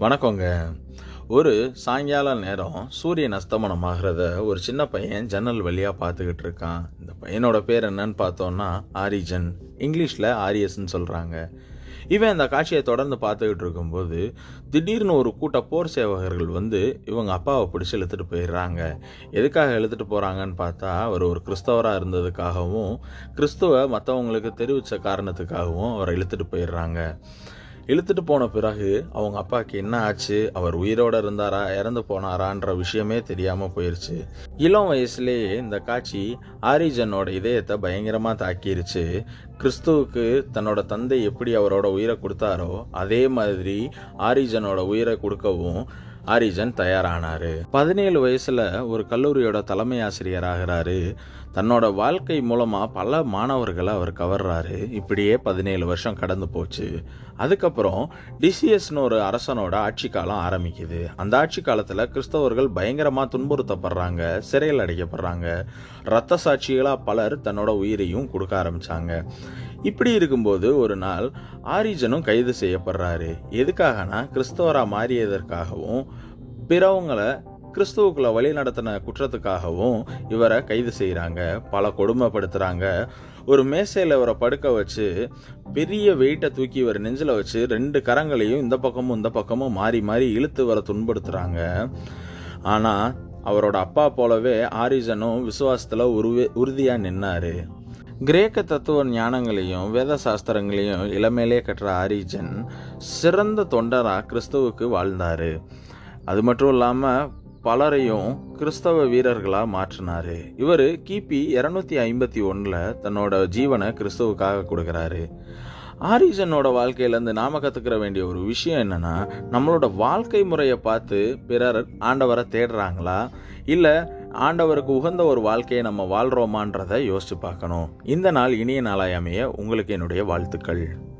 வணக்கங்க. ஒரு சாயங்கால நேரம் சூரியன் அஸ்தமனம் ஆகிறத ஒரு சின்ன பையன் ஜன்னல் வழியாக பார்த்துக்கிட்டு இருக்கான். இந்த பையனோட பேர் என்னன்னு பார்த்தோன்னா ஆரிஜன். இங்கிலீஷில் ஆரியஸ்ன்னு சொல்கிறாங்க இவன் இந்த காட்சியை தொடர்ந்து பார்த்துக்கிட்டு இருக்கும்போது திடீர்னு ஒரு கூட்ட போர் சேவகர்கள் வந்து இவங்க அப்பாவை பிடிச்சி இழுத்துட்டு போயிடுறாங்க. எதுக்காக இழுத்துட்டு போகிறாங்கன்னு பார்த்தா அவர் ஒரு கிறிஸ்தவராக இருந்ததுக்காகவும் கிறிஸ்துவ மற்றவங்களுக்கு தெரிவித்த காரணத்துக்காகவும் அவரை இழுத்துட்டு போயிடுறாங்க. இழுத்துட்டு போன பிறகு அவங்க அப்பாவுக்கு என்ன ஆச்சு? அவர் உயிரோட இருந்தாரா? இறந்து போனாரான்ற விஷயமே தெரியாம போயிருச்சு. இளம் வயசுலேயே இந்த காட்சி ஆரிஜனோட இதயத்தை பயங்கரமா தாக்கிருச்சு. கிறிஸ்துவுக்கு தன்னோட தந்தை எப்படி அவரோட உயிரை கொடுத்தாரோ அதே மாதிரி ஆரிஜனோட உயிரை கொடுக்கவும் ஆரிஜன் தயாரானாரு. பதினேழு வயசில் ஒரு கல்லூரியோட தலைமை ஆசிரியர் ஆகிறாரு தன்னோட வாழ்க்கை மூலமாக பல மாணவர்களை அவர் கவர்றாரு. இப்படியே பதினேழு வருஷம் கடந்து போச்சு. அதுக்கப்புறம் டிசிஎஸ்னு ஒரு அரசனோட ஆட்சி காலம் ஆரம்பிக்குது. அந்த ஆட்சி காலத்தில் கிறிஸ்தவர்கள் பயங்கரமாக துன்புறுத்தப்படுறாங்க சிறையில் அடைக்கப்படுறாங்க. இரத்த சாட்சிகளாக பலர் தன்னோட உயிரையும் கொடுக்க ஆரம்பித்தாங்க இப்படி இருக்கும்போது ஒரு நாள் ஆரிஜனும் கைது செய்யப்படுறாரு. எதுக்காகனா கிறிஸ்தவராக மாறியதற்காகவும் பிறவங்களை கிறிஸ்துவுக்குள்ள வழி நடத்தின குற்றத்துக்காகவும் இவரை கைது செய்கிறாங்க பல கொடுமைப்படுத்துகிறாங்க ஒரு மேசையில் இவரை படுக்க வச்சு பெரிய வெயிட்டை தூக்கி இவர் நெஞ்சில் வச்சு ரெண்டு கரங்களையும் இந்த பக்கமும் இந்த பக்கமும் மாறி மாறி இழுத்து வர துன்படுத்துகிறாங்க ஆனால் அவரோட அப்பா போலவே ஆரிஜனும் விசுவாசத்தில் உருவே உறுதியாக நின்னார். கிரேக்க தத்துவ ஞானங்களையும் வேத சாஸ்திரங்களையும் இளமையிலே கற்ற ஆரிஜன் சிறந்த தொண்டராக கிறிஸ்துவுக்கு வாழ்ந்தாரு. அது மட்டும் இல்லாமல் பலரையும் கிறிஸ்தவ வீரர்களாக மாற்றினார். இவர் கிபி இரநூத்தி ஐம்பத்தி ஒன்றில் தன்னோட ஜீவனை கிறிஸ்துவுக்காக கொடுக்குறாரு. ஆரிஜனோட வாழ்க்கையிலேருந்து நாம கற்றுக்கிற வேண்டிய ஒரு விஷயம் என்னென்னா நம்மளோட வாழ்க்கை முறையை பார்த்து பிறர் ஆண்டவரை தேடுறாங்களா? இல்லை ஆண்டவருக்கு உகந்த ஒரு வாழ்க்கையை நம்ம வாழ்கிறோமான்றதை யோசித்து பார்க்கணும். இந்த நாள் இனிய நாளாயமைய உங்களுக்கு என்னுடைய வாழ்த்துக்கள்.